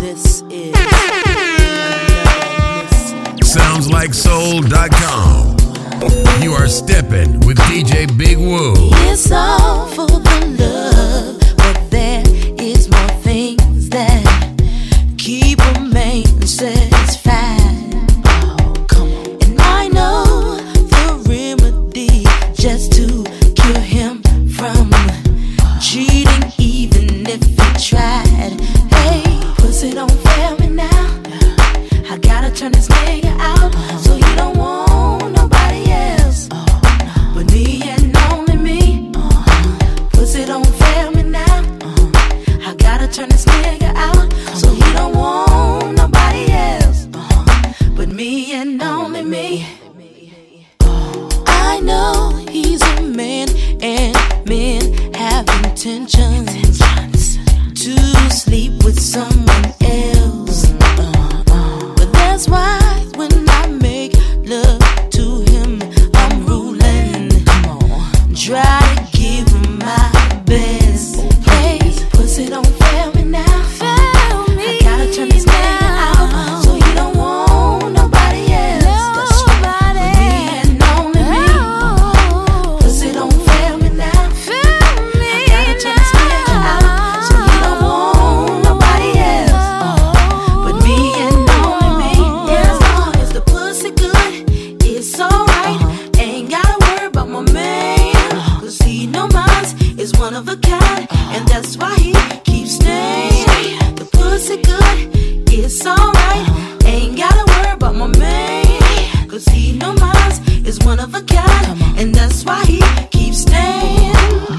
This is soul.com You are stepping with DJ Big Woo. It's all for the love.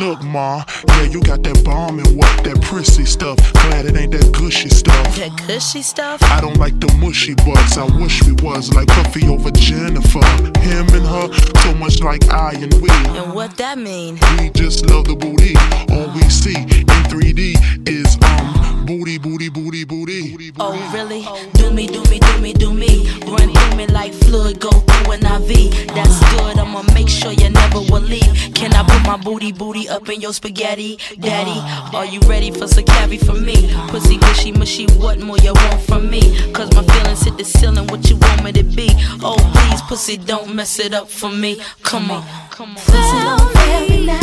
Look, ma, yeah, you got that bomb and what that prissy stuff. Glad it ain't that gushy stuff. That gushy stuff? I don't like the mushy butts. I wish we was like Puffy over Jennifer. Him and her, so much like I and we. And what that mean? We just love the booty. All we see in 3D is um booty, booty, booty, booty. booty. Oh really? Do me, do me, do me, do me. Run through me like fluid, go through an IV. That's good. I'ma make sure you never will leave. Can I put my booty, booty? up in your spaghetti, daddy. Are you ready for some cavi from me? Pussy gushy mushy, what more you want from me? Cause my feelings hit the ceiling, what you want me to be? Oh, please, pussy, don't mess it up for me. Come on, come on. Me now.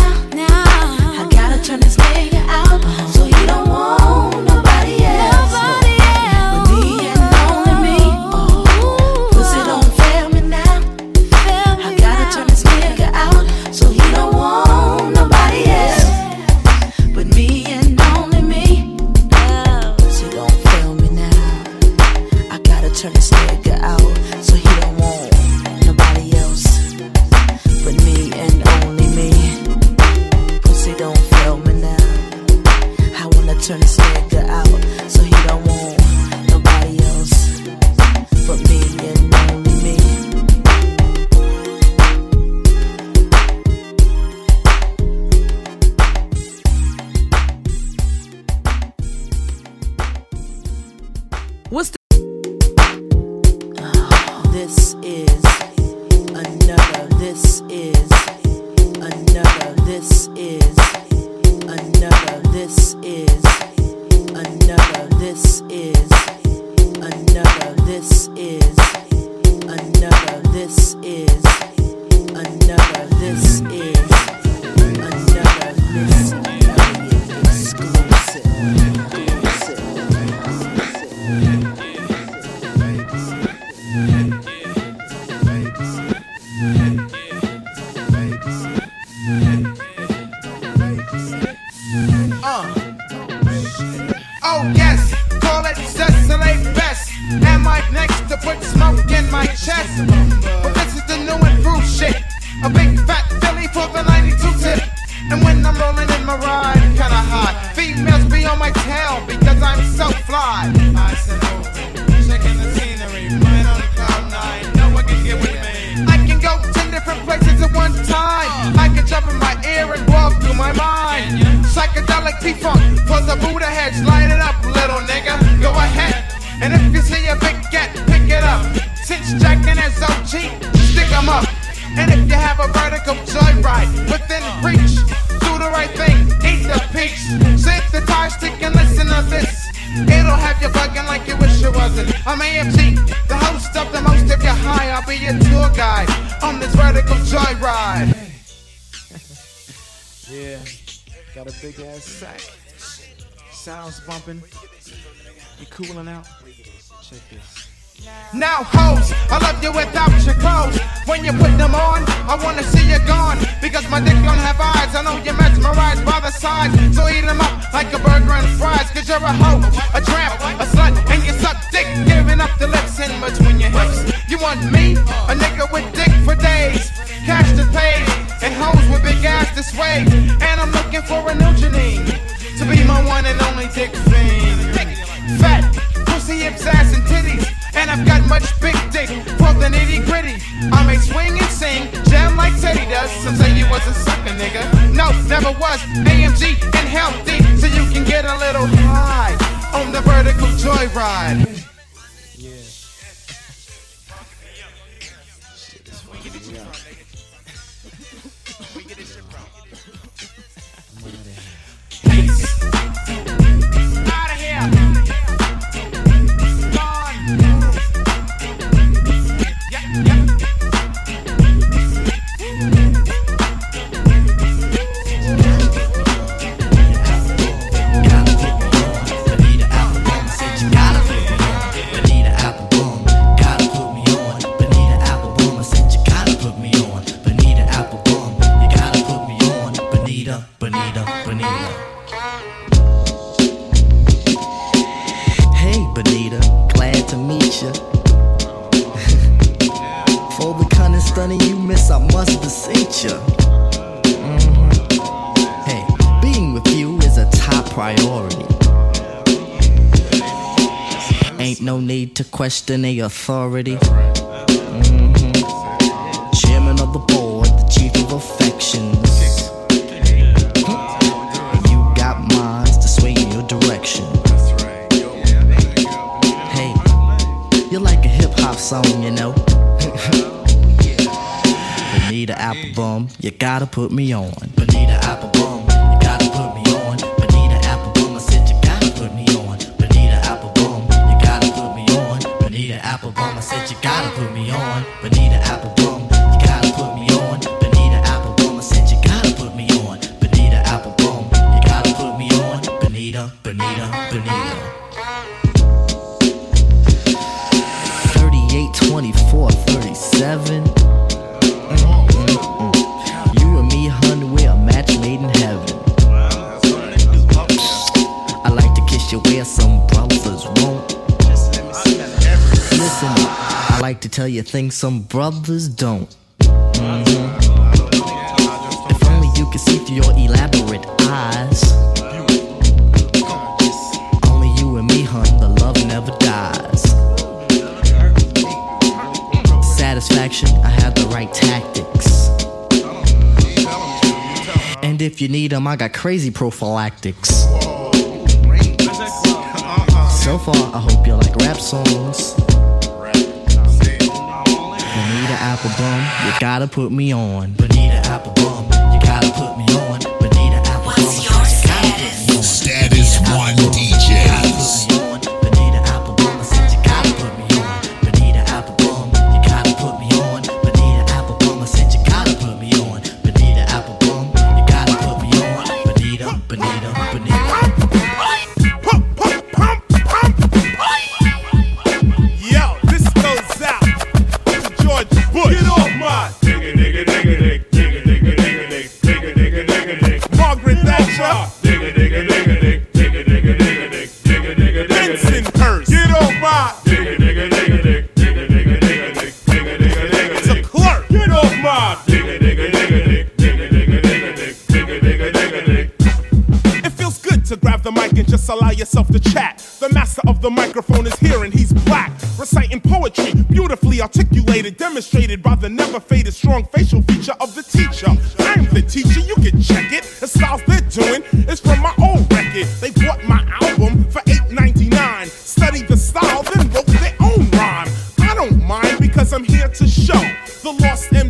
I gotta turn this nigga out so he don't want nobody else. cooling out? Check this. said he does. Some say you was a sucker, nigga. No, never was. AMG and healthy, so you can get a little high on the vertical joyride. question the authority. seven. You and me, hun, we're a match made in heaven. I like to kiss you where some brothers won't. Listen, I like to tell you things some brothers don't. if you need them, I got crazy prophylactics. So far, I hope you like rap songs. Bonita Applebum, you gotta put me on. Bonita Applebum. demonstrated by the never faded strong facial feature of the teacher. I'm the teacher, you can check it. The styles they're doing is from my old record. They bought my album for 8.99, studied the style, then wrote their own rhyme. I don't mind because I'm here to show the lost and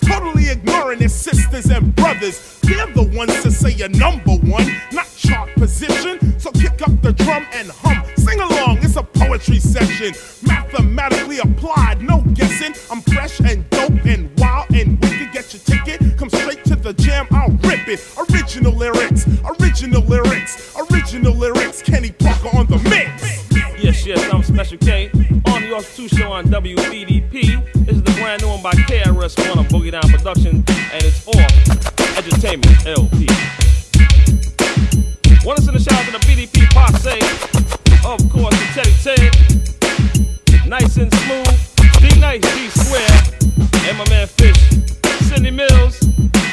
totally ignoring their sisters and brothers. They're the ones to say you're number one, not chart position. So kick up the drum and hum. Sing along, it's a poetry session. Mathematically applied, no guessing. I'm fresh and dope and wild and wicked. Get your ticket, come straight to the jam, I'll rip it. Original lyrics, original lyrics, original lyrics. Kenny Parker on the mix. Yes, yes, I'm Special K on the 2 show on WBDP. By One on Boogie Down Production, and it's off Edutainment LP. Want to send a shout out to the BDP Posse, of course, to Teddy Ted, nice and smooth, D Nice, D Square, and my man Fish, Cindy Mills,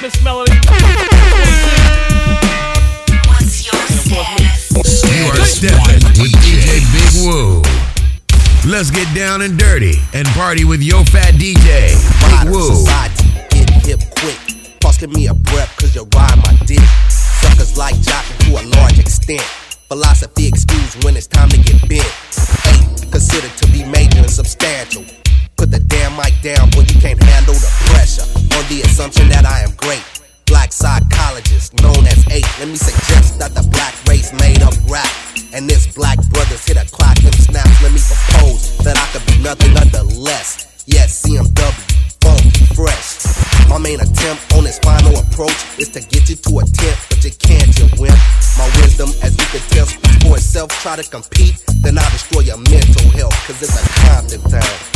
Miss Melodie. You are stepping with DJ Big Woo. Let's get down and dirty and party with Yo Fat DJ. Big Woo. society, get hip quick. Give me a breath, cause you ride my dick. Suckers like jocking to a large extent. Philosophy excuse when it's time to get bent. Eiht, considered to be major and substantial. Put the damn mic down, boy, you can't handle the pressure. On the assumption that I am great. Black psychologist known as Eiht. Let me suggest that the black race made up rap. And this black brothers hit a clock them snaps. Let me propose that I could be nothing under less. Yes, CMW, funky, fresh. My main attempt on this final approach is to get you to a tent, but you can't, you wimp. My wisdom, as you can tell, for itself. Try to compete, then I'll destroy your mental health, cause it's a Compton thing.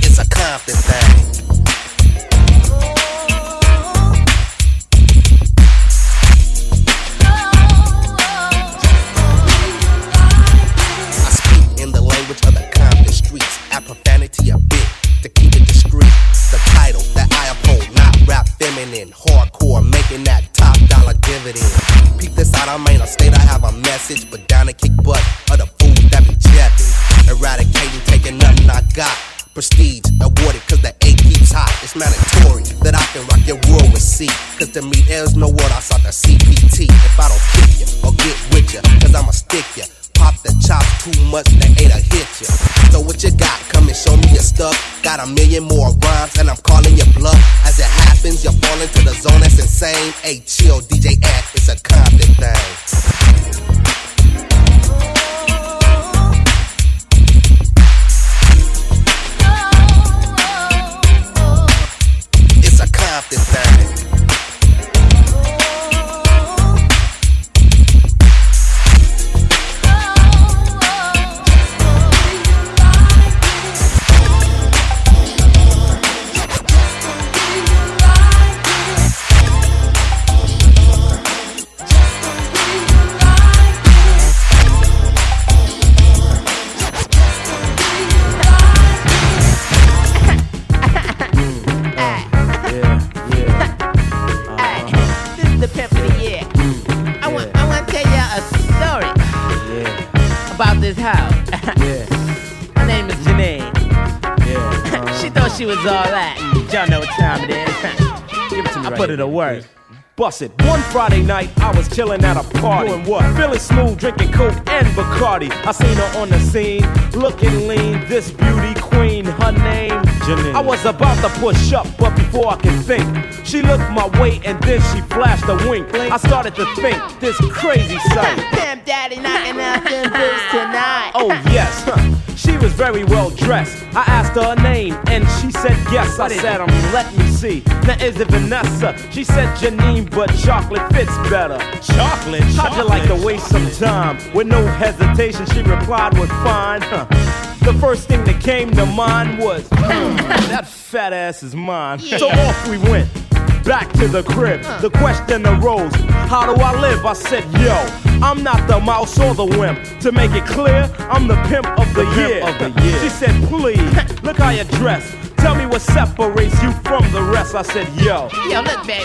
It's a Bust it. One Friday night, I was chilling at a party. Doing what? Feeling smooth, drinking Coke and Bacardi. I seen her on the scene, looking lean. This beauty queen, her name Janine. I was about to push up, but before I could think, she looked my way and then she flashed a wink. I started to think this crazy sight. Damn, daddy, knocking out them boots tonight. Oh yes, huh. She was very well dressed. I asked her her name and she said yes. I said, um, let me see. Now is it Vanessa? She said Janine, but chocolate fits better. Chocolate? How'd you like to waste some time? With no hesitation, she replied with fine. Huh. The first thing that came to mind was, hmm, that fat ass is mine. So off we went. Back to the crib, the question arose How do I live? I said, Yo, I'm not the mouse or the wimp. To make it clear, I'm the pimp of the, year. of the year. She said, Please, look how you dress. Tell me what separates you from the rest. I said, Yo, Yo, look, baby.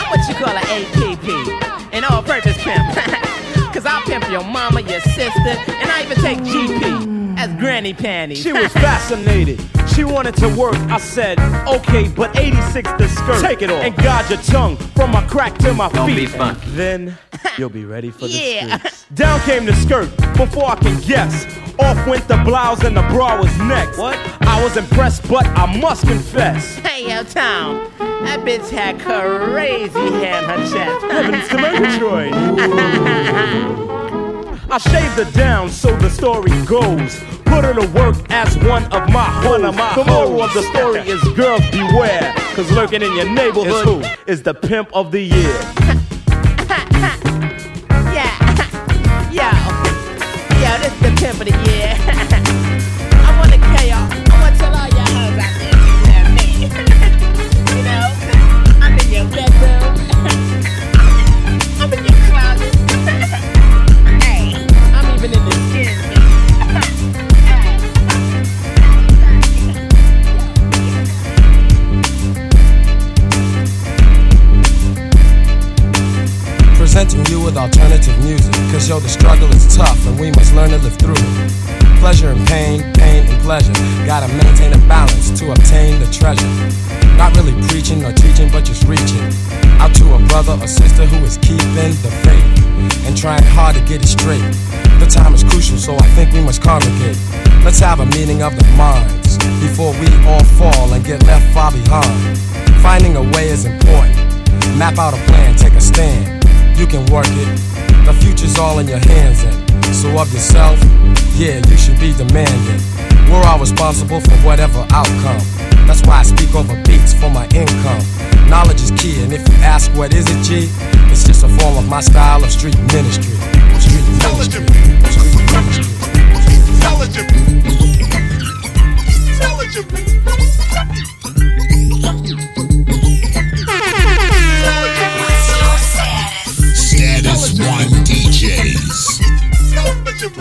I'm what you call an APP. An all purpose pimp. Cause I'll pimp your mama, your sister, and I even take GP as granny panties. she was fascinated. She wanted to work. I said, Okay, but 86 the skirt. Take it off. And guard your tongue from my crack to my Don't feet. be funky. Then you'll be ready for the Yeah. streets. Down came the skirt before I can guess. Off went the blouse and the bra was next. What? I was impressed, but I must confess. Hey, yo, Tom. That bitch had crazy hair on her chest. Evidence to Murgatroyd. I shaved her down, so the story goes. Put her to work as one of my hoes. the moral of the story is girls beware. Cause lurking in your neighborhood is the pimp of the year. Yeah. Yo. Yo, this is the pimp of the year. Presenting you with alternative music, cause yo, the struggle is tough and we must learn to live through it. Pleasure and pain, pain and pleasure. Gotta maintain a balance to obtain the treasure. Not really preaching or teaching, but just reaching out to a brother or sister who is keeping the faith and trying hard to get it straight. The time is crucial, so I think we must congregate. Let's have a meeting of the minds before we all fall and get left far behind. Finding a way is important. Map out a plan, take a stand. You can work it. The future's all in your hands, and so of yourself, yeah, you should be demanding. We're all responsible for whatever outcome. That's why I speak over beats for my income. Knowledge is key, and if you ask what is it, G, it's just a form of my style of street ministry. Street ministry. Street ministry. Intelligent. Intelligent. Status Do you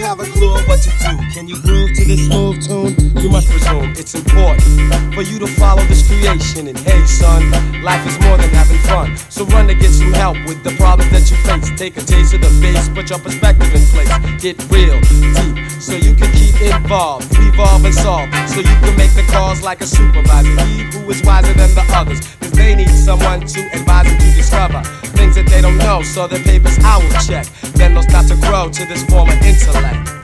have a clue of what to do? Can you groove to this smooth tune? Must presume it's important for you to follow this creation. And hey, son, life is more than having fun. So run to get some help with the problems that you face. Take a taste of the bass, put your perspective in place. Get real deep so you can keep involved, evolve and solve. So you can make the calls like a supervisor. He who is wiser than the others. Cause they need someone to advise them to discover things that they don't know. So the papers I will check. Then they'll start to grow to this form of intellect.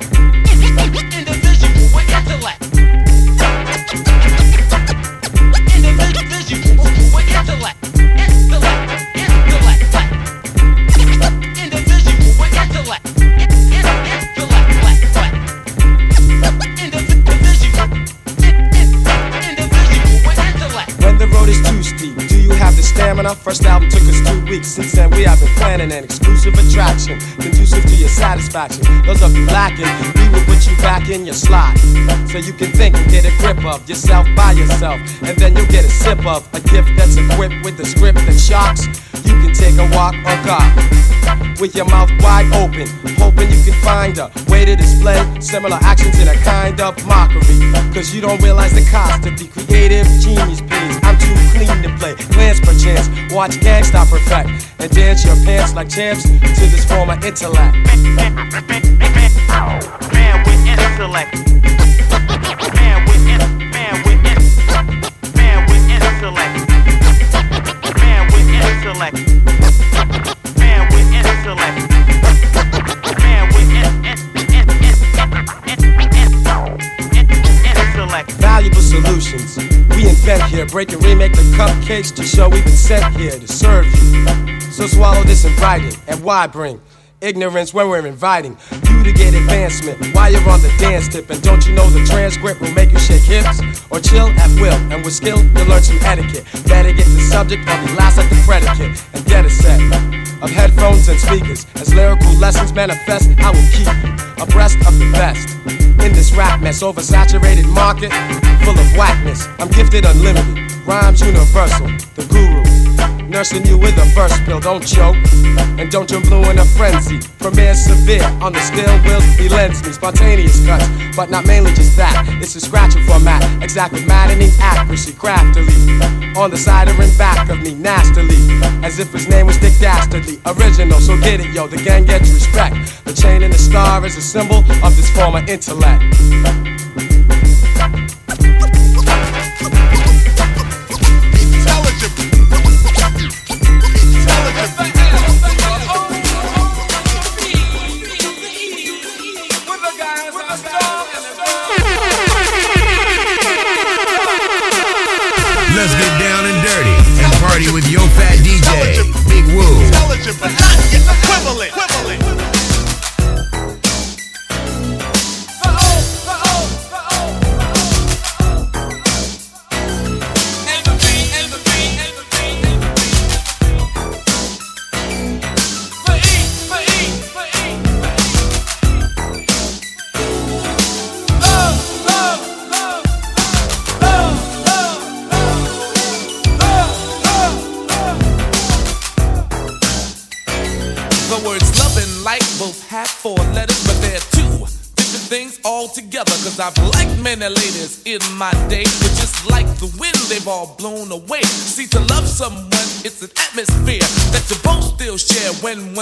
The stamina? First album took us two weeks. Since then, we have been planning an exclusive attraction, conducive to your satisfaction. Those of you lacking, we will put you back in your slot. So you can think and get a grip of yourself by yourself. And then you'll get a sip of a gift that's equipped with the script that shocks. You can take a walk or cop with your mouth wide open, hoping you can find a way to display similar actions in a kind of mockery. Cause you don't realize the cost of the creative genius pays. I'm too clean to play. Glance per chance, watch Gang Starr perfect and dance your pants like champs to this form of intellect. Man with intellect. We here. Break and remake the cupcakes to show we've been sent here to serve you. So swallow this in writing. And why bring ignorance when we're inviting you to get advancement while you're on the dance tip? And don't you know the transcript will make you shake hips or chill at will? And with skill, you'll learn some etiquette. Better get the subject or be last at the predicate. And get a set of headphones and speakers. As lyrical lessons manifest, I will keep you abreast of the best in this rap mess. Oversaturated market full of whackness. I'm gifted unlimited, rhymes universal, the guru. Nursing you with a verse pill, don't choke. And don't jump blue in a frenzy. Premier severe on the steel wheels, he lends me spontaneous cuts, but not mainly just that. It's a scratching format, exact with maddening accuracy, craftily. On the side or in back of me, nastily. As if his name was Dick Dastardly. Original, so get it, yo, the gang gets respect. The chain and the star is a symbol of this form of intellect.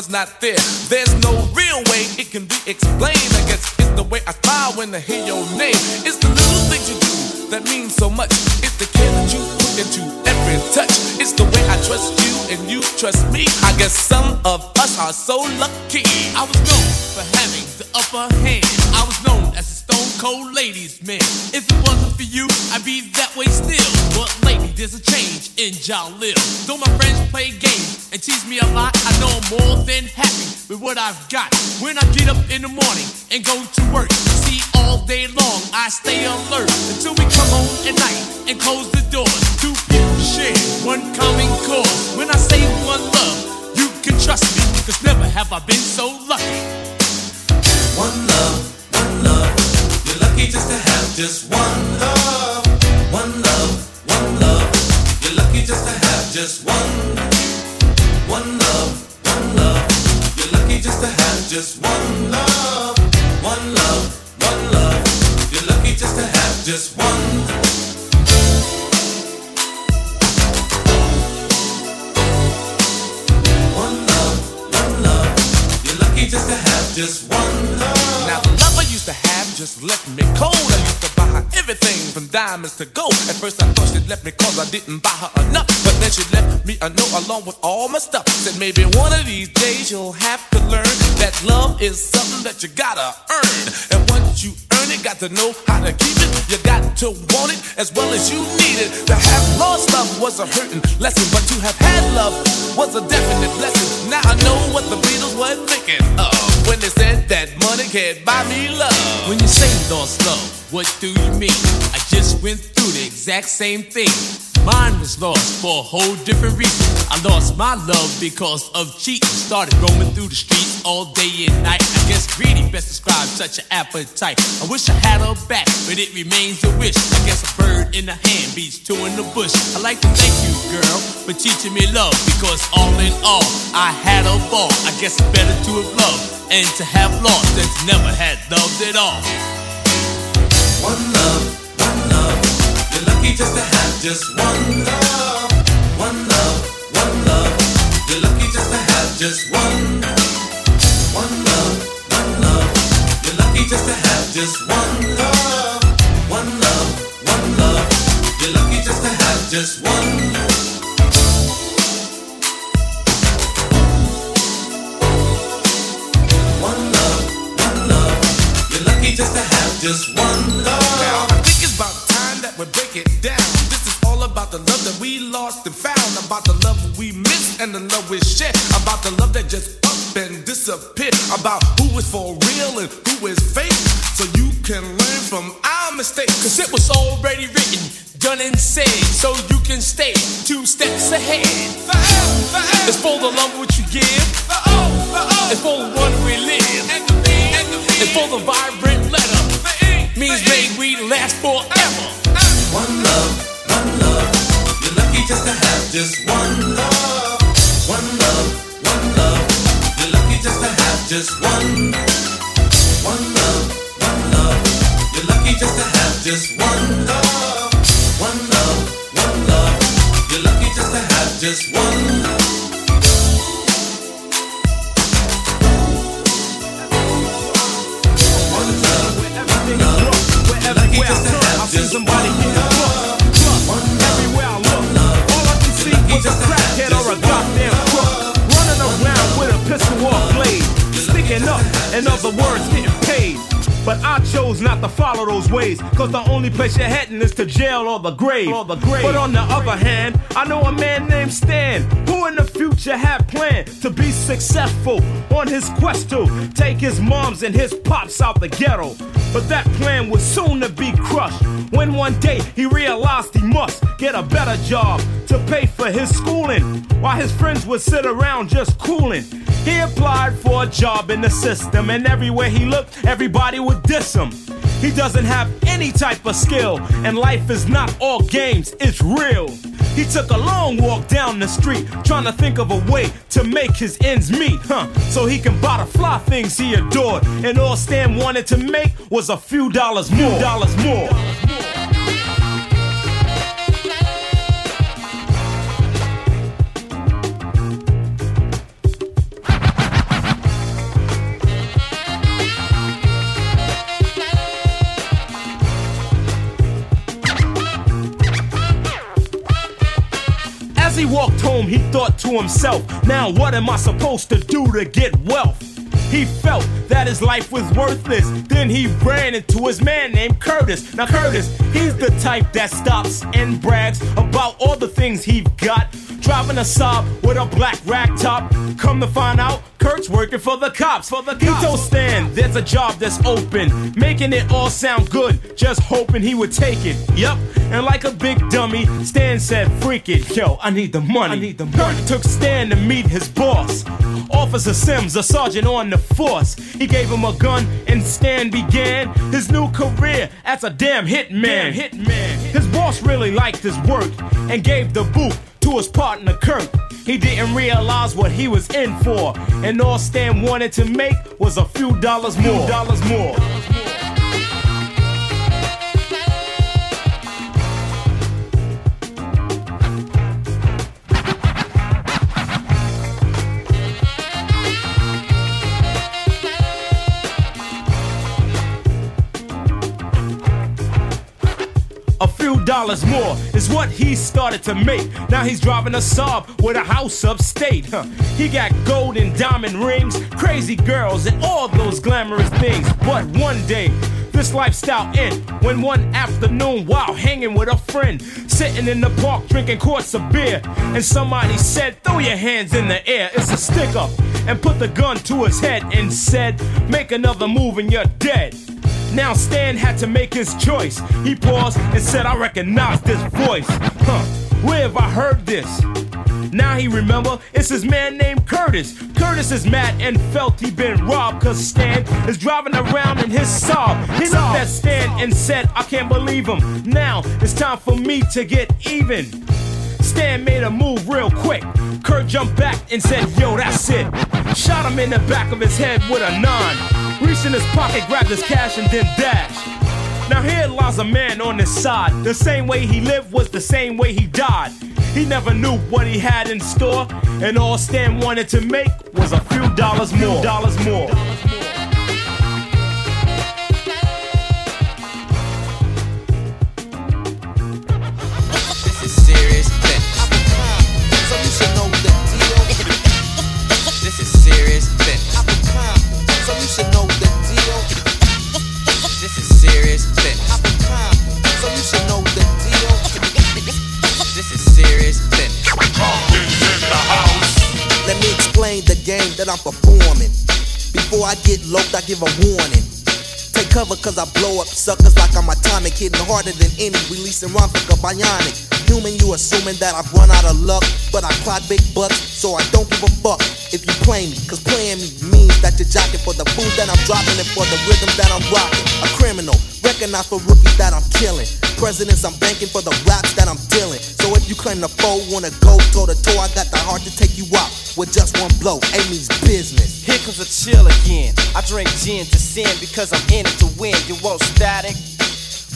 Not there. There's no real way it can be explained. I guess it's the way I smile when I hear your name. It's the little things you do that mean so much. It's the care that you put into every touch. It's the way I trust you and you trust me. I guess some of us are so lucky. I was known for having the upper hand. I was known as a stone cold ladies man. If it wasn't for you, I'd be that way still. There's a change in Jalil. Though my friends play games and tease me a lot, I know I'm more than happy with what I've got. When I get up in the morning and go to work, see all day long I stay alert until we come home at night and close the doors. Two people share one common cause. When I say one love, you can trust me, cause never have I been so lucky. One love, one love. You're lucky just to have just one love. Just one. One love, one love. You're lucky just to have just one love. One love, one love. You're lucky just to have just one. One love, one love. You're lucky just to have just one love. Now the love I used to have just left me cold. I used to everything from diamonds to gold. At first I thought she left me cause I didn't buy her enough. But then she left me a note along with all my stuff. Said maybe one of these days you'll have to learn that love is something that you gotta earn. And once you earn it, got to know how to keep it. You got to want it as well as you need it. To have lost love was a hurting lesson, but to have had love was a definite blessing. Now I know what the Beatles were thinking of when they said that money can't buy me love. When you say lost love, what do you mean? I just went through the exact same thing. Mine was lost for a whole different reason. I lost my love because of cheating. Started roaming through the streets all day and night. I guess greedy best describes such an appetite. I wish I had her back, but it remains a wish. I guess a bird in the hand beats two in the bush. I like to thank you, girl, for teaching me love. Because all in all, I had a ball. I guess it's better to have loved and to have lost than to never had loved at all. One love, one love. You're lucky just to have just one love. One love, one love. You're lucky just to have just one, one love, one love. You're lucky just to have just one love, one love, one love. You're lucky just to have just one. One love, one love. You're lucky just to have just one love. And the love we shared. About the love that just up and disappeared. About who is for real and who is fake. So you can learn from our mistakes. Cause it was already written, done and said, so you can stay two steps ahead. It's for the love which you give, it's for the one we live, it's for the vibrant letter, means may we last forever. One love, one love. You're lucky just to have just in other words, getting paid. But I chose not to follow those ways, cause the only place you're heading is to jail or the grave. Or the grave. But on the other hand, I know a man named Stan, who in the future had planned to be successful on his quest to take his moms and his pops out the ghetto. But that plan was soon to be crushed when one day he realized he must get a better job to pay for his schooling while his friends would sit around just cooling. He applied for a job in the system, and everywhere he looked, everybody would diss him. He doesn't have any type of skill, and life is not all games, it's real. He took a long walk down the street, trying to think of a way to make his ends meet, huh? So he can buy the fly things he adored. And all Stan wanted to make was a few dollars more. Dollars more. As he walked home, he thought to himself, now what am I supposed to do to get wealth? He felt that his life was worthless. Then he ran into his man named Curtis. Now, Curtis, he's the type that stops and brags about all the things he's got. Driving a Saab with a black rack top. Come to find out, Kurt's working for the cops. For the cops. He told Stan there's a job that's open, making it all sound good. Just hoping he would take it. Yup. And like a big dummy, Stan said, "Freak it, yo, I need the money." I need the money. Kurt took Stan to meet his boss, Officer Sims, a sergeant on the force. He gave him a gun, and Stan began his new career as a damn hitman. hitman. His boss really liked his work and gave the boot to his partner Kurt. He didn't realize what he was in for, and all Stan wanted to make was a few dollars more. Dollars more. Dollars more is what he started to make. Now he's driving a Saab with a house upstate. Huh. He got gold and diamond rings, crazy girls, and all those glamorous things. But one day, this lifestyle end when one afternoon, while hanging with a friend, sitting in the park drinking quarts of beer, and somebody said, "Throw your hands in the air, it's a stick up," and put the gun to his head and said, "Make another move and you're dead." Now Stan had to make his choice. He paused and said, I recognize this voice. Huh, where have I heard this? Now he remember it's his man named Curtis. Curtis is mad and felt he been robbed cause Stan is driving around in his Saab. He looked at Stan and said, I can't believe him. Now it's time for me to get even. Stan made a move real quick. Kurt jumped back and said, Yo, that's it. Shot him in the back of his head with a nine. Reached in his pocket, grabbed his cash, and then dashed. Now here lies a man on his side. The same way he lived was the same way he died. He never knew what he had in store, and all Stan wanted to make was a few dollars more. Dollars more. This is serious, bitch. This is serious game that I'm performing. Before I get loped, I give a warning. Take cover cause I blow up suckers like I'm atomic, hitting harder than any, releasing rhymes like a bionic. Human, you assuming that I've run out of luck, but I clock big bucks, so I don't give a fuck if you play me, cause playing me means that you're jocking for the food that I'm dropping and for the rhythm that I'm rocking. A criminal, recognized for rookies that I'm killing. Presidents, I'm banking for the raps that I'm dealing. So if you claim the foe, wanna go toe to toe, I got the heart to take you out with just one blow. Amy's business. Here comes a chill again. I drink gin to sin because I'm in it to win. You want static?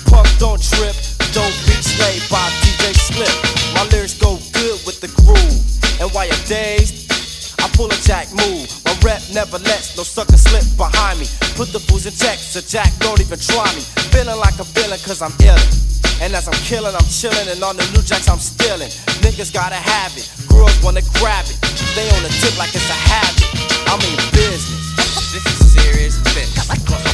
Punk don't trip. Don't be slayed by DJ Slip. My lyrics go good with the groove. And while you're dazed, I pull a jack move. My rep never lets no sucker slip behind. Put the fools in check so Jack don't even try me. Feeling like a villain cause I'm illin'. And as I'm killing, I'm chilling, and on the new jacks I'm stealing. Niggas gotta have it, girls wanna grab it. They on the tip like it's a habit. I'm in business. This is serious business.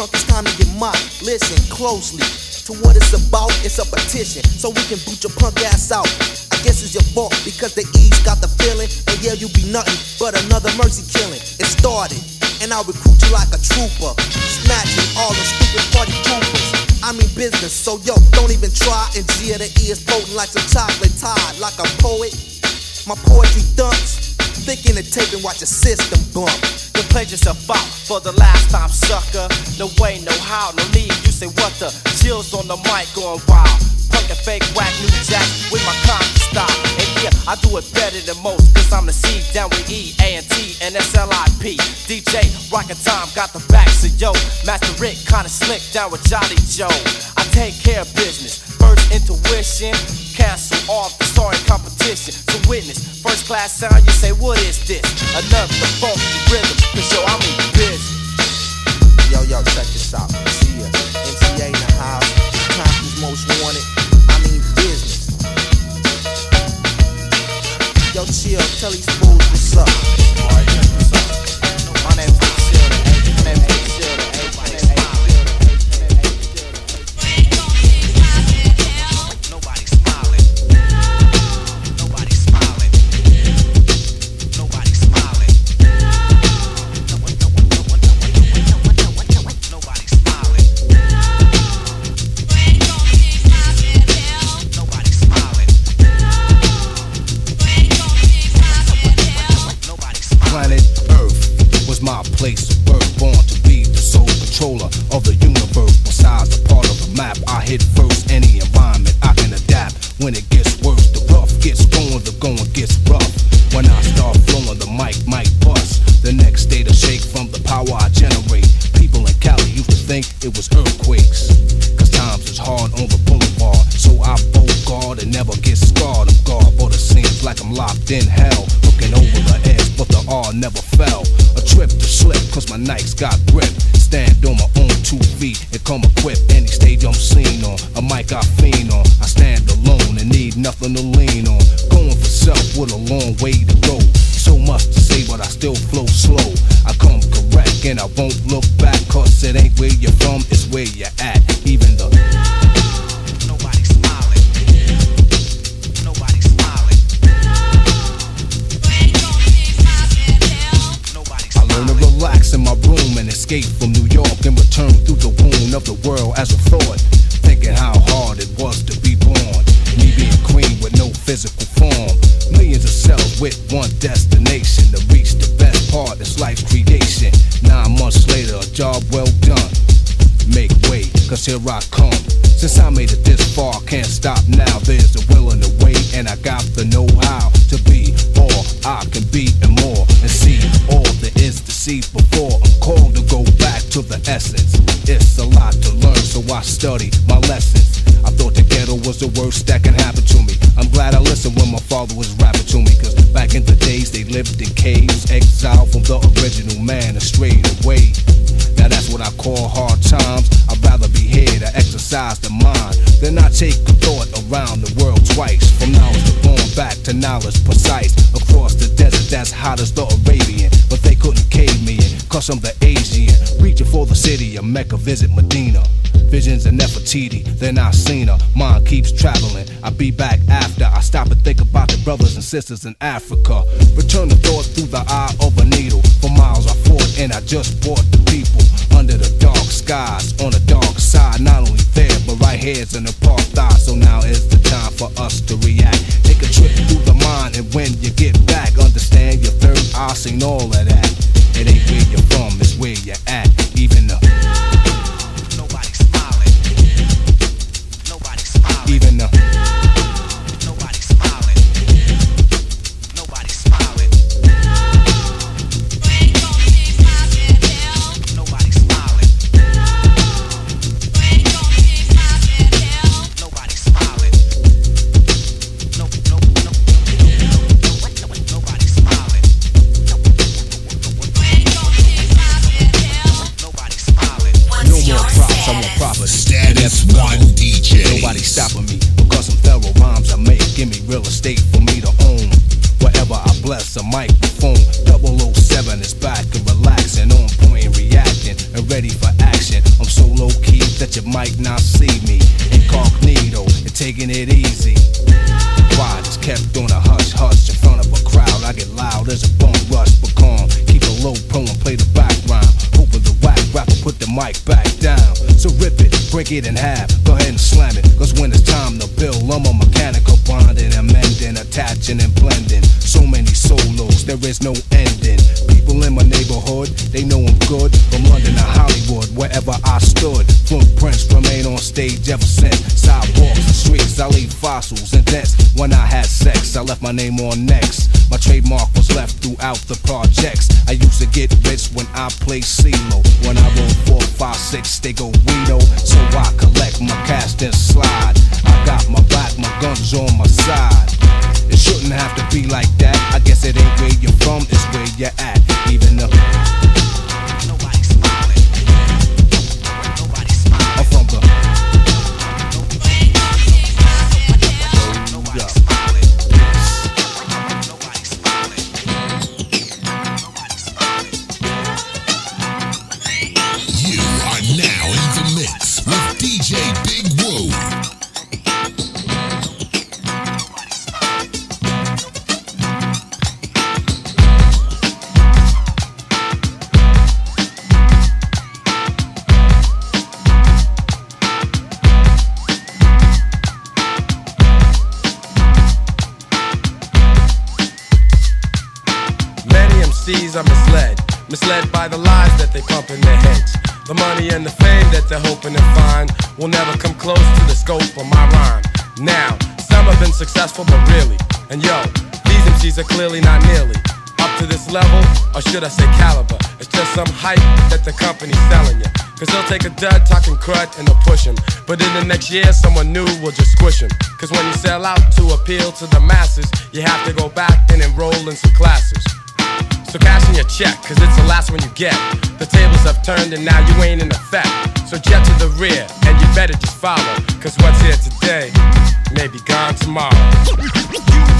Punk? It's time to get mocked. Listen closely to what it's about. It's a petition, so we can boot your punk ass out. I guess it's your fault because the E's got the feeling, and yeah, you be nothing but another mercy killing. It started, and I'll recruit you like a trooper, snatching all the stupid party troopers. I mean business, so yo, don't even try. And G of the E is potent like some chocolate tide, like a poet. My poetry dumps, thick in the tape and watch the system bump. You played yourself out for the last time, sucker. No way, no how, no need. You say what the? Chills on the mic going wild. And fake whack new jack with my comedy style. And yeah, I do it better than most, cause I'm the C down with E, A and T, and S-L-I-P. DJ, rockin' time, got the back, so yo. Master Rick, kinda slick down with Jolly Joe. I take care of business. First intuition, cancel off the sorry competition. To witness, first class sound, you say, what is this? Another funky rhythm, cause yo, I'm in business. Yo, yo, check this out. See ya. Yo, chill. Tell these fools what's up. And see all there is to see before I'm called to go back to the essence. It's a lot to learn, so I study my lessons. I thought the ghetto was the worst that can happen to me. I'm glad I listened when my father was rapping to me, cause back in the days they lived in caves, exiled from the original man and strayed away. Now that's what I call hard times. Here the mind than I take a thought around the world twice. From knowledge to born back to knowledge precise. Across the desert that's hot as the Arabian. But they couldn't cave me in, cause I'm the Asian. Reaching for the city of Mecca, visit Medina. Visions of Nefertiti, then I seen her. Mind keeps traveling. I be back after I stop and think about the brothers and sisters in Africa. Return the thoughts through the eye of a needle. For miles I fought and I just bought the people under the dark skies on the dark side. Not only there, but right here's an apartheid. So now is the time for us to react. Take a trip through the mind, and when you get back, understand your third eye seen all of that. It ain't where you're from, it's where you're at. Even the microphone, 007 is back and relaxing, on point and reacting and ready for action. I'm so low key that you might not see me incognito and taking it easy. Why just kept on a hush hush in front of a crowd? I get loud as a bone rush, but calm. Keep a low pro and play the background. Hoping the whack rapper put the mic back down. So rip it, break it in half, go ahead and slam it. Cause when it's time to build, I'm a mechanical bonding, amending, attaching, and blending. So many there is no ending. People in my neighborhood, they know I'm good. From London to Hollywood, wherever I stood. Footprints remain on stage ever since. Sidewalks and streets, I leave fossils and dents. When I had sex, I left my name on next. My trademark was left throughout the projects. I used to get rich when I played CeeLo. When I roll four, five, six, they go Reno. Take a dud talking crud and they'll push him. But in the next year, someone new will just squish him. Cause when you sell out to appeal to the masses, you have to go back and enroll in some classes. So cash in your check, cause it's the last one you get. The tables have turned and now you ain't in effect. So jet to the rear, and you better just follow. Cause what's here today may be gone tomorrow. You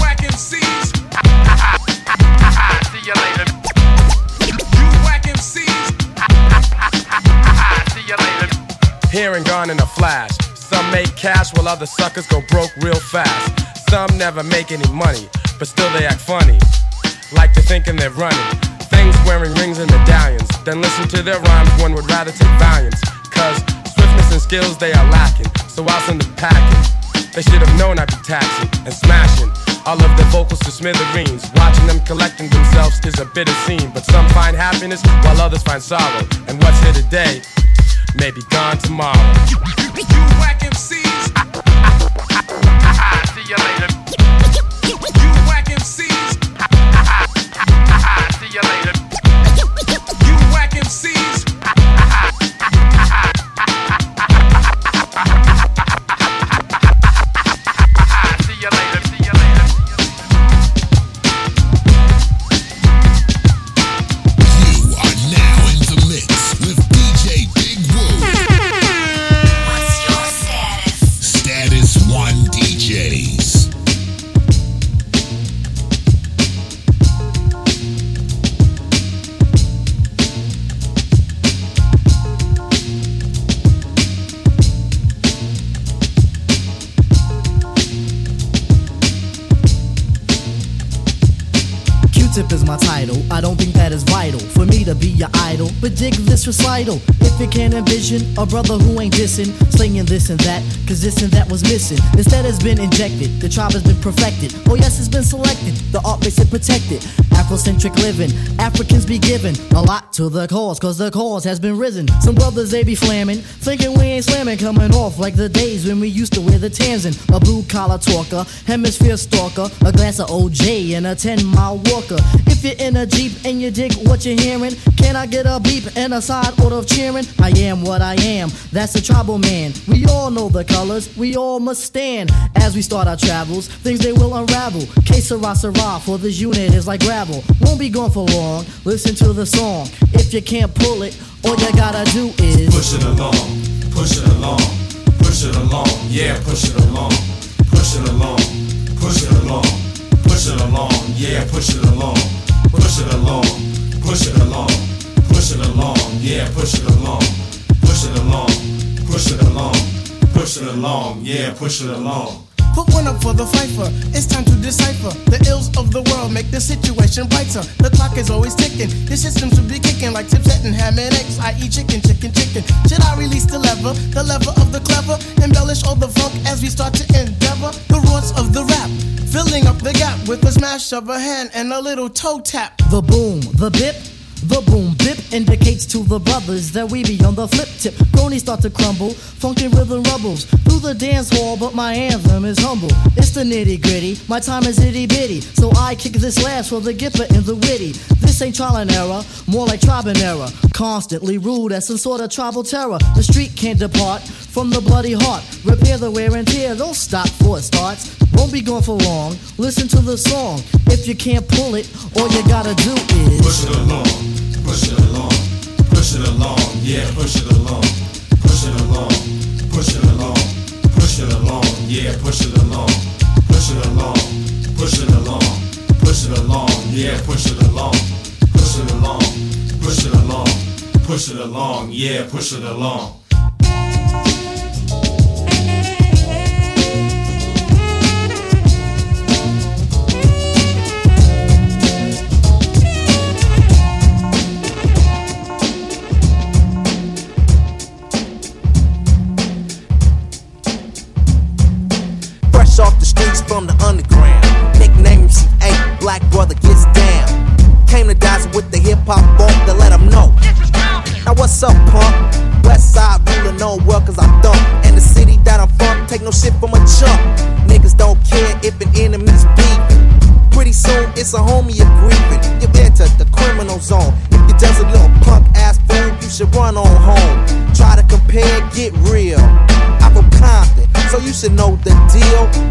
whack MCs. See you later. You whack MCs. You later. Here and gone in a flash. Some make cash while other suckers go broke real fast. Some never make any money, but still they act funny. Like they're thinking they're running. Things wearing rings and medallions. Then listen to their rhymes, one would rather take volumes. Cause swiftness and skills they are lacking. So I'll send the packing. They should have known I'd be taxing and smashing. All of their vocals to smithereens. Watching them collecting themselves is a bitter scene. But some find happiness while others find sorrow. And what's here today may be gone tomorrow. You whack MCs. See you later. You whack MCs. See you later. You whack MCs. Vital for me to be your idol. But dig this recital. If you can't envision a brother who ain't dissing, slinging this and that, cause this and that was missing. Instead, has been injected. The tribe has been perfected. Oh, yes, it's been selected. The art makes it protected. Afrocentric living. Africans be giving a lot to the cause, cause the cause has been risen. Some brothers, they be flamming, thinking we ain't slamming, coming off like the days when we used to wear the Tanzan. A blue collar talker, hemisphere stalker, a glass of OJ, and a 10 mile walker. If you're in a Jeep and you dig what you're hearing, can I get a beep and a side order of cheering? I am what I am, that's a tribal man. We all know the colors, we all must stand. As we start our travels, things they will unravel. Que sera, sera, for this unit is like gravel. Won't be gone for long, listen to the song. If you can't pull it, all you gotta do is Push it along, push it along, push it along, yeah, push it along, push it along, push it along, push it along, yeah, push it along, push it along, push it along, push it along, yeah, push it along, push it along, push it along, push it along, yeah, push it along. Put one up for the fifer. It's time to decipher. The ills of the world make the situation brighter. The clock is always ticking. The system should be kicking like tips and ham and eggs. I eat chicken, chicken, chicken. Should I release the lever? The lever of the clever. Embellish all the funk as we start to endeavor. The roots of the rap. Filling up the gap with a smash of a hand and a little toe tap. The boom, the bip, the boom bip indicates to the brothers that we be on the flip tip. Cronies start to crumble, funky rhythm rubbles through the dance hall, but my anthem is humble. It's the nitty gritty, my time is itty bitty, so I kick this last for the gipper and the witty. This ain't trial and error, more like tribe and error. Constantly ruled as some sort of tribal terror. The street can't depart from the bloody heart. Repair the wear and tear, don't stop before it starts. Won't be gone for long. Listen to the song. If you can't pull it, all you gotta do is Push it along, push it along, push it along, yeah, push it along, push it along, push it along, push it along, yeah, push it along, push it along, push it along, push it along, yeah, push it along, push it along, push it along, push it along, yeah, push it along. With the hip hop funk to let 'em know. Now what's up, punk? West side ruler known well cause I'm dumb. And the city that I'm from, take no shit from a chump. Niggas don't care if an enemy's beefing. Pretty soon it's a homie you're grieving. You enter the criminal zone. If you just a little punk ass fool, you should run on home. Try to compare, get real. I'm from Compton, so you should know the deal.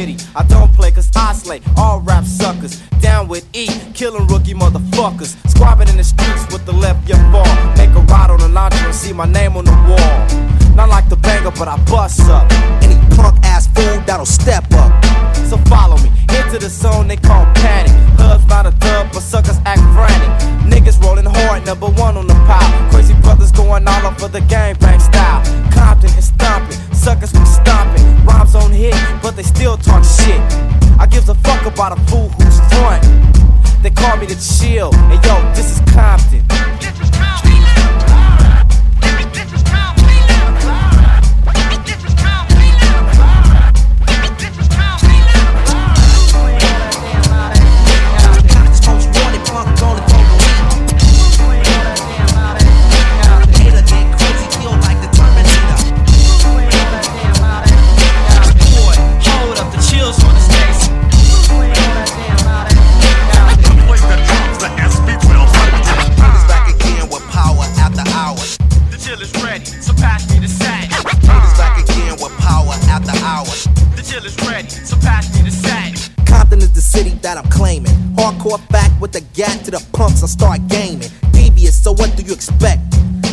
Pity. I don't about a fool who's front. They call me the chill, and yo, this is Compton. Start gaming. Devious, so what do you expect?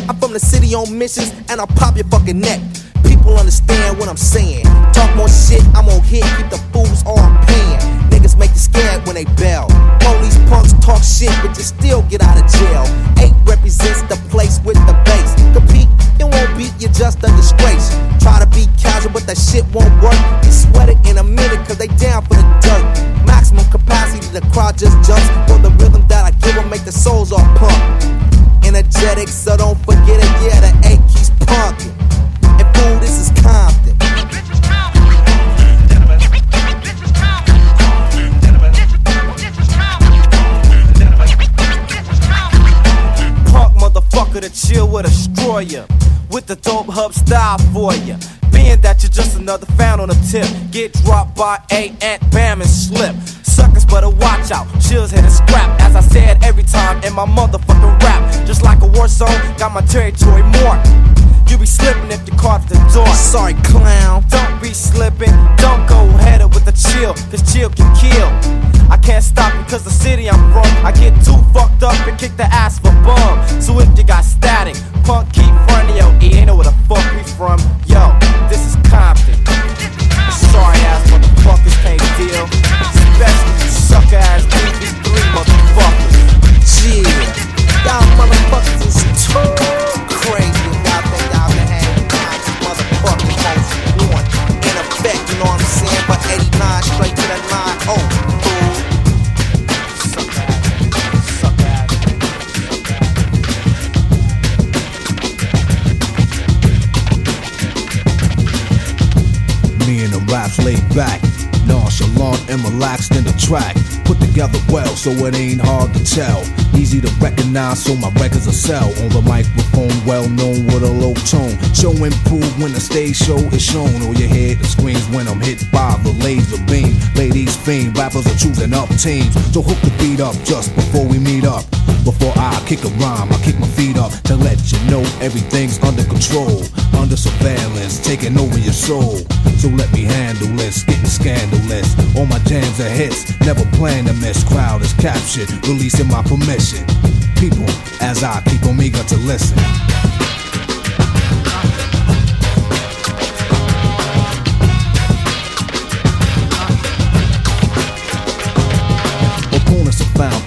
I'm from the city on missions, and I'll pop your fucking neck. People understand what I'm saying. Talk more shit, I'm on hit, keep the fools all paying. Niggas make you scared when they bell. Police punks talk shit, but you still get out of jail. Eiht represents the place with the bass. Compete, it won't beat you, just a disgrace. Try to be casual, but that shit won't work. You sweat it in a minute, cause they down for the dirt. Maximum capacity, the crowd just jumps. For the for. Being that you're just another fan on a tip. Get dropped by a ant, bam, and slip. Suckers better watch out. Chills hit a scrap. As I said every time in my motherfucking rap. Just like a war zone, got my territory marked. You be slipping if you caught the door. Sorry, clown. Don't be slipping. Don't go the chill, cause chill can kill. I can't stop because the city I'm from. I get too fucked up and kick the ass for bum. So if you got static, punk keep running yo. E ain't know where the fuck we from. Yo, this is Compton. Sorry ass motherfuckers can't deal. Especially you suck ass DB3 motherfuckers. Yeah, y'all motherfuckers back, nonchalant and relaxed in the track. Put together well, so it ain't hard to tell. Easy to recognize, so my records are sell. On the microphone, well known with a low tone. Show improve when the stage show is shown. Or your head screams when I'm hit by the laser beam. Ladies fiend, rappers are choosing up teams. So hook the beat up just before we meet up. Before I kick a rhyme, I kick my feet up to let you know everything's under control, under surveillance, taking over your soul. So let me handle this, getting scandalous. All my jams are hits, never plan to miss. Crowd is captured, releasing my permission. People, as I keep eager to listen.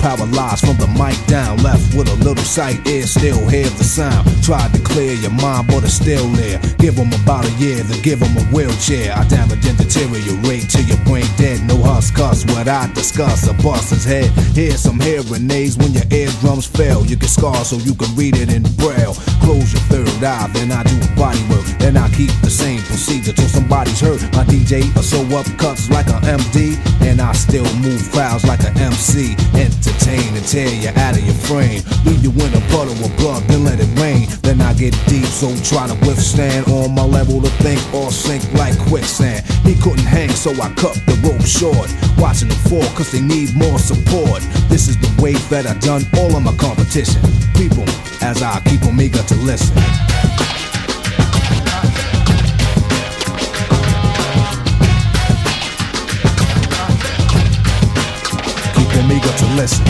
Paralyzed from the mic down, left with a little sight, ear still hear the sound. Tried to clear your mind, but it's still there. Give them about a year, then give them a wheelchair. I damage and deteriorate till your brain dead. No husk cuss what I discuss, a boss's head. Here's some hearing aids when your eardrums fail. You get scars so you can read it in braille. Close your third eye, then I do body work. Then I keep the same procedure hurt. My DJ are so up cuts like an MD, and I still move crowds like an MC. Entertain and tear you out of your frame. Leave you in a puddle of blood, then let it rain. Then I get deep, so try to withstand. On my level to think or sink like quicksand. He couldn't hang, so I cut the rope short. Watching them fall, cause they need more support. This is the way that I done all of my competition. People, as I keep them eager to listen. Them listen.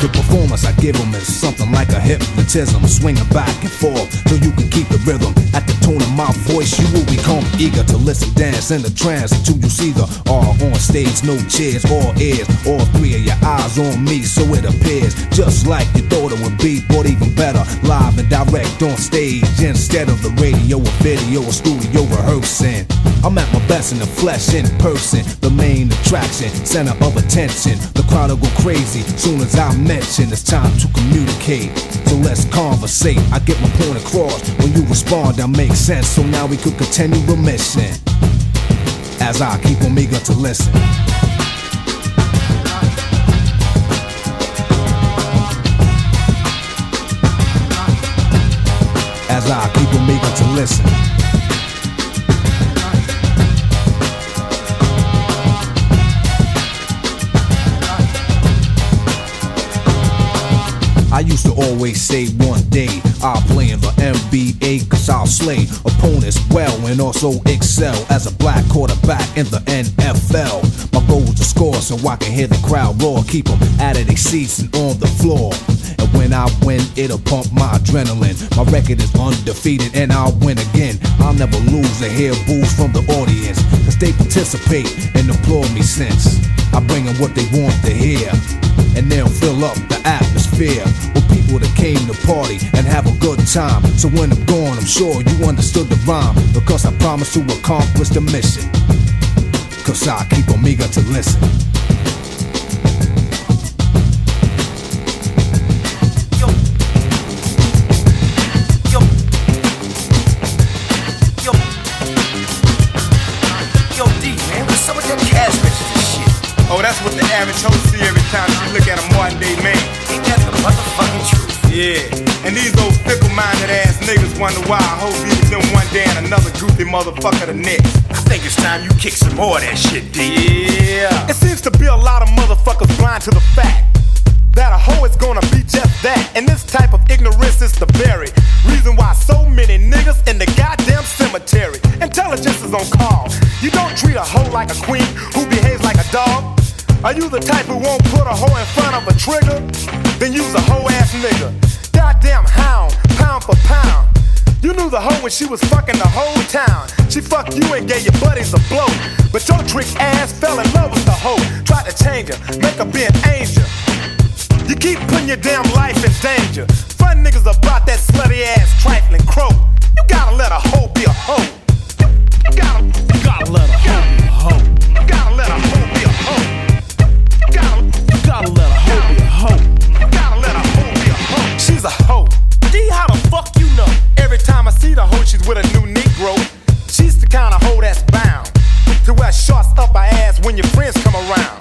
The performance I give them is something like a hypnotism, swinging back and forth so you can keep the rhythm. At the tone of my voice, you will become eager to listen, dance in the trance until you see the R on stage, no chairs or ears, all three of your eyes on me, so it appears just like you thought it would be, but even better, live and direct on stage instead of the radio or video or studio rehearsing. I'm at my best in the flesh, in person, the main attraction, center of attention. The crowd will go crazy soon as I mention it's time to communicate. So let's conversate. I get my point across. When you respond, that makes sense. So now we could continue the mission. As I keep eager to listen. As I keep eager to listen. Used to always say one day I'll play in the NBA cause I'll slay opponents well and also excel as a black quarterback in the NFL. My goal is to score so I can hear the crowd roar, keep them out of their seats and on the floor. And when I win, it'll pump my adrenaline. My record is undefeated and I'll win again. I'll never lose to hear boos from the audience cause they participate and applaud me since I bring them what they want to hear. And they'll fill up the atmosphere people that came to party and have a good time. So when I'm gone, I'm sure you understood the rhyme because I promise to accomplish the mission. Cause I keep eager to listen. Yeah, and these old fickle-minded ass niggas wonder why a hoe be with them one day and another goofy motherfucker the next. I think it's time you kick some more of that shit, D. Yeah. It seems to be a lot of motherfuckers blind to the fact that a hoe is gonna be just that. And this type of ignorance is the very reason why so many niggas in the goddamn cemetery. Intelligence is on call. You don't treat a hoe like a queen who behaves like a dog. Are you the type who won't put a hoe in front of a trigger? Then use a hoe ass nigga. Goddamn hound, pound for pound. You knew the hoe when she was fucking the whole town. She fucked you and gave your buddies a blow. But your trick ass fell in love with the hoe. Tried to change her, make her be an angel. You keep putting your damn life in danger. Fun niggas about that slutty ass trifling crow. You gotta let a hoe be a hoe. You, you gotta, you gotta let a hoe be a hoe. You gotta let a hoe be a hoe. You gotta, you gotta let She's a hoe. D, how the fuck you know? Every time I see the hoe, she's with a new Negro. She's the kind of hoe that's bound to wear shorts up her ass when your friends come around.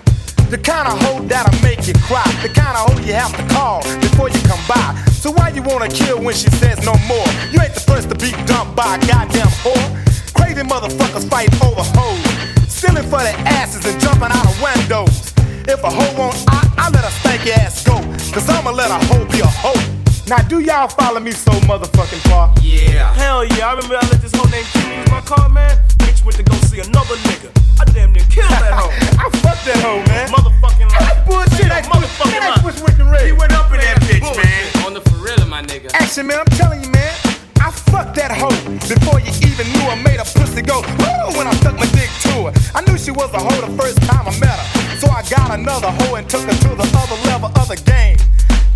The kind of hoe that'll make you cry. The kind of hoe you have to call before you come by. So why you wanna kill when she says no more? You ain't the first to be dumped by a goddamn whore. Crazy motherfuckers fight over hoes. Stealing for their asses and jumping out of windows. If a hoe won't, I, I let her stanky ass go. Cause I'ma let a hoe be a hoe. Now do y'all follow me so motherfucking far? Yeah. Hell yeah, I remember I let this hoe named Q use my car, man. Bitch went to go see another nigga. I damn near killed that hoe. I fucked that hoe, man. Motherfucking lie. That's bullshit. That's motherfucking That's lie. what's wicked red. He went up in that bitch, man. On the for real, my nigga. Action, man, I'm telling you, man. I fucked that hoe before you even knew I made a pussy go woo when I stuck my dick to her. I knew she was a hoe the first time I met her. So I got another hoe and took her to the other level of the game.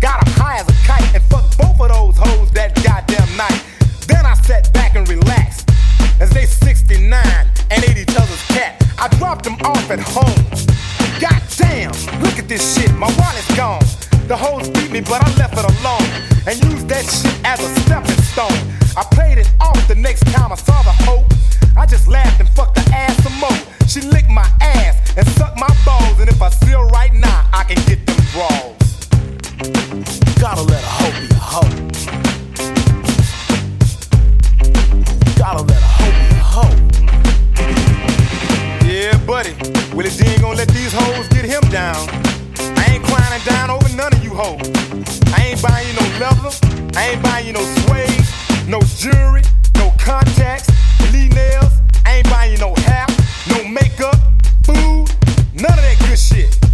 Got her high as a kite and fucked both of those hoes that goddamn night. Then I sat back and relaxed as they 69 and ate each other's cat. I dropped them off at home. Goddamn, look at this shit, my wallet's gone. The hoes beat me, but I left it alone and used that shit as a stepping stone. I played it off the next time I saw the hoe. I just laughed and fucked her ass some more. She licked my ass and sucked my balls, and if I her right now, I can get them brawls. Gotta let a hoe be a hoe. Gotta let a hoe be a hoe. Yeah, buddy. Willie D ain't gonna let these hoes get him down. Ain't crying down over none of you hoes. I ain't buying you no leather. I ain't buying you no suede, no jewelry, no contacts, nails. I ain't buying you no hair, no makeup, food, none of that good shit.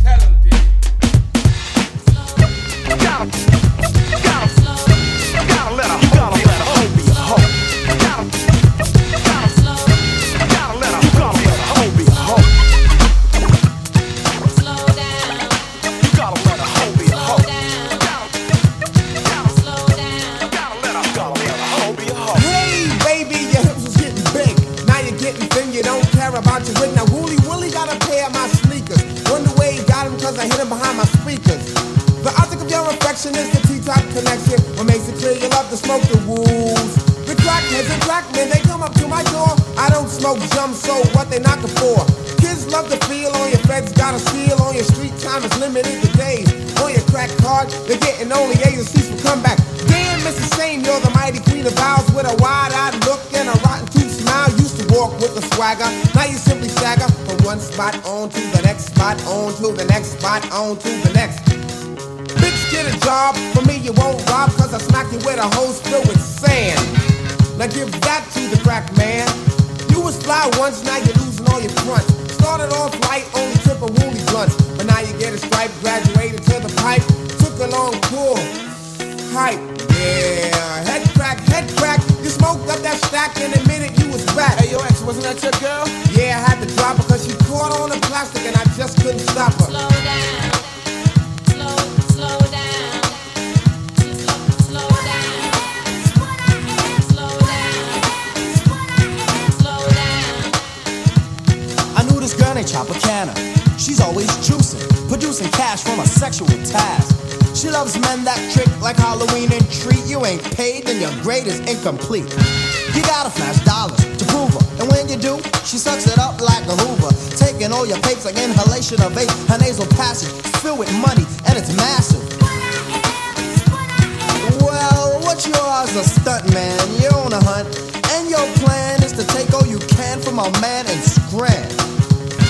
Your plan is to take all you can from a man and scram.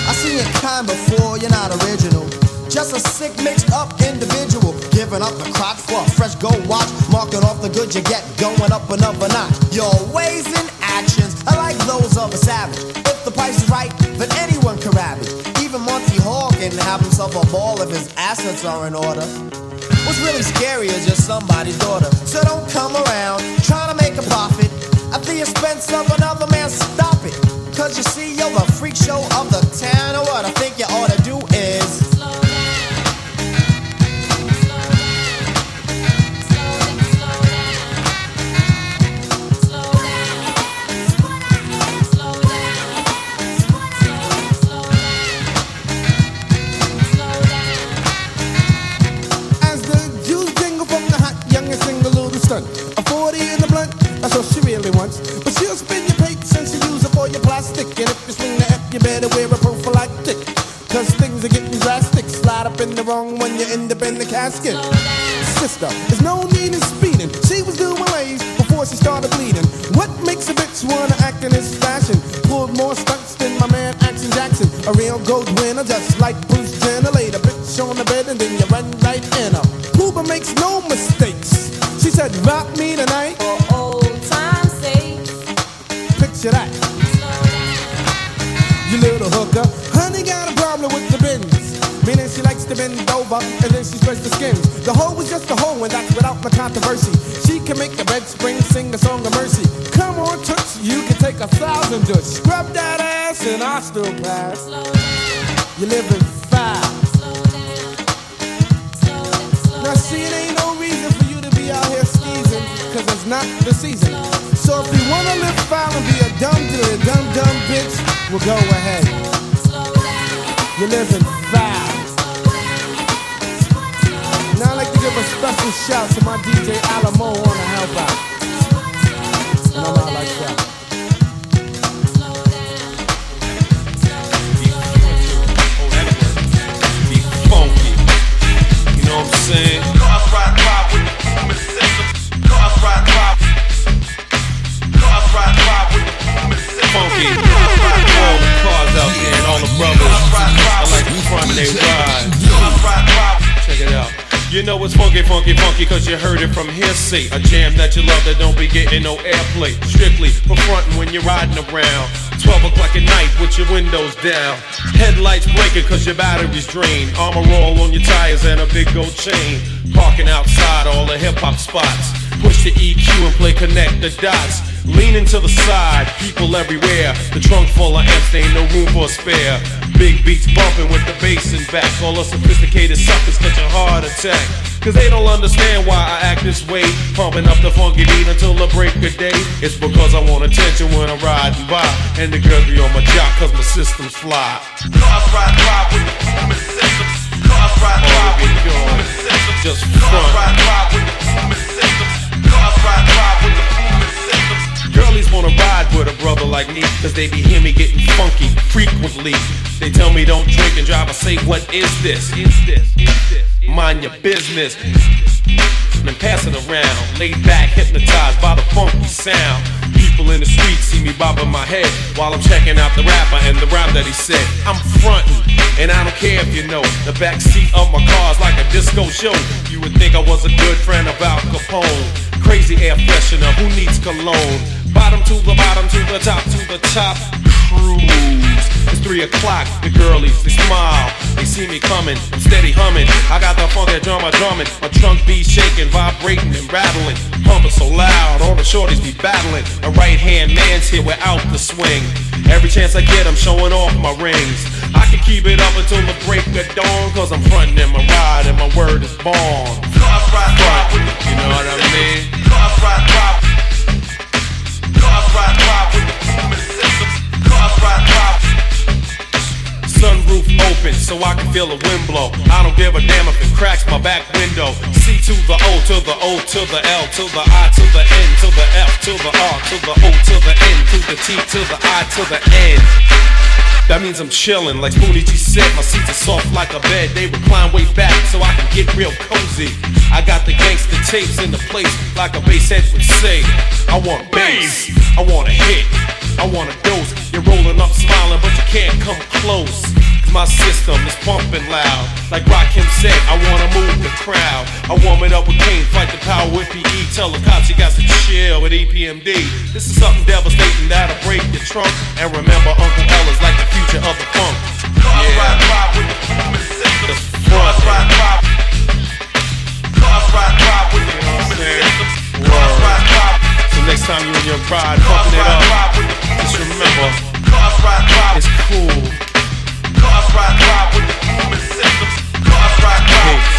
I seen your kind before, you're not original. Just a sick, mixed up individual. Giving up the crotch for a fresh gold watch. Marking off the good you get, going up another notch. Your ways and actions are like those of a savage. If the price is right, then anyone can ravage. Even Monty Hall can have himself a ball if his assets are in order. What's really scary is you're somebody's daughter. So don't come around trying to make a profit the expense of another man. Stop it. Cause you see, you're the freak show of the town. And what I think you ought to do is. The wrong one, you end in the casket. Sister, there's no need in speeding. She was doing lays before she started bleeding. What makes a bitch wanna act in this fashion? Pulled more stunts than my man Action Jackson. A real gold winner, just like Bruce Jenner. Laid a bitch on the bed and then she the hoe was just a hoe and that's without the controversy. She can make the bed spring sing a song of mercy. Come on, Toots, you can take a thousand just scrub that ass and I still pass. You're living fast. Now see, it ain't no reason for you to be out here skeezing, cause it's not the season. So if you wanna live foul and be a dumb to a dumb dumb bitch, well go ahead. You're living special shout to my DJ Alamo on the help out. And I'm out like that. Be funky. You know what I'm saying? Cars ride by with the booming system. Cars ride by. Cars ride by with the system. Funky. All the cars out there and all the brothers. I like the front they ride. Check it out. You know it's funky, funky, funky, cause you heard it from hearsay. A jam that you love that don't be getting no airplay. Strictly for frontin' when you're riding around. 12 o'clock at night with your windows down. Headlights blinking cause your battery's drained. Armor All on your tires and a big gold chain. Parking outside all the hip hop spots. Push the EQ and play connect the dots. Leaning to the side, people everywhere. The trunk full of amps, ain't no room for a spare. Big beats bumping with the bass and back. All the sophisticated suckers catch a heart attack. Cause they don't understand why I act this way. Pumping up the funky beat until the break of day. It's because I want attention when I'm riding by. And the girls be on my jock cause my system's fly. Cars ride drive with the booming systems. Cars ride drive with the booming systems. Just Cars front. ride drive with the booming systems. Cars ride drive with the booming systems. Girlies wanna ride with a brother like me, cause they be hear me getting funky frequently. They tell me don't drink and drive, I say, what is this? Is this? Is this? Mind your business. And pass it around, laid back, hypnotized by the funky sound. People in the street see me bobbing my head while I'm checking out the rapper and the rhyme that he said. I'm frontin', and I don't care if you know. The back seat of my car's like a disco show. You would think I was a good friend of Al Capone. Crazy air freshener, who needs cologne? Bottom to the bottom, to the top, to the top. Cruise. It's three o'clock, the girlies, they smile. They see me coming, I'm steady humming. I got the funk that drum, I drumming. My trunk be shaking, vibrating and rattling. Pumping so loud, all the shorties be battling. A right hand man's here without the swing. Every chance I get, I'm showing off my rings. I can keep it up until the break of dawn, cause I'm frontin' in my ride and my word is born. Cars ride the You know what I mean? Cars ride drive. Cars ride. Sunroof open so I can feel the wind blow. I don't give a damn if it cracks my back window. C to the O to the O to the L to the I to the N to the F to the R to the O to the N to the T to the I to the N. That means I'm chillin', like Spoonie G said. My seats are soft like a bed. They recline way back so I can get real cozy. I got the gangster tapes in the place, like a bass head would say. I want bass, I want a hit, I want a dose. You're rolling up smiling, but you can't come close. My system is pumping loud. Like Rakim said, I wanna move the crowd. I warm it up with Kane, fight the power with PE. Tell the cops you got to chill with EPMD. This is something devastating that'll break your trunk. And remember, Uncle L's like the future of the funk. Cars yeah. ride with the human system. Cars ride by. Cars ride by with the human system. Cars ride by. So next time you and your bride fucking it up, just remember, it's cool. Cars ride live with the booming systems. Cars ride.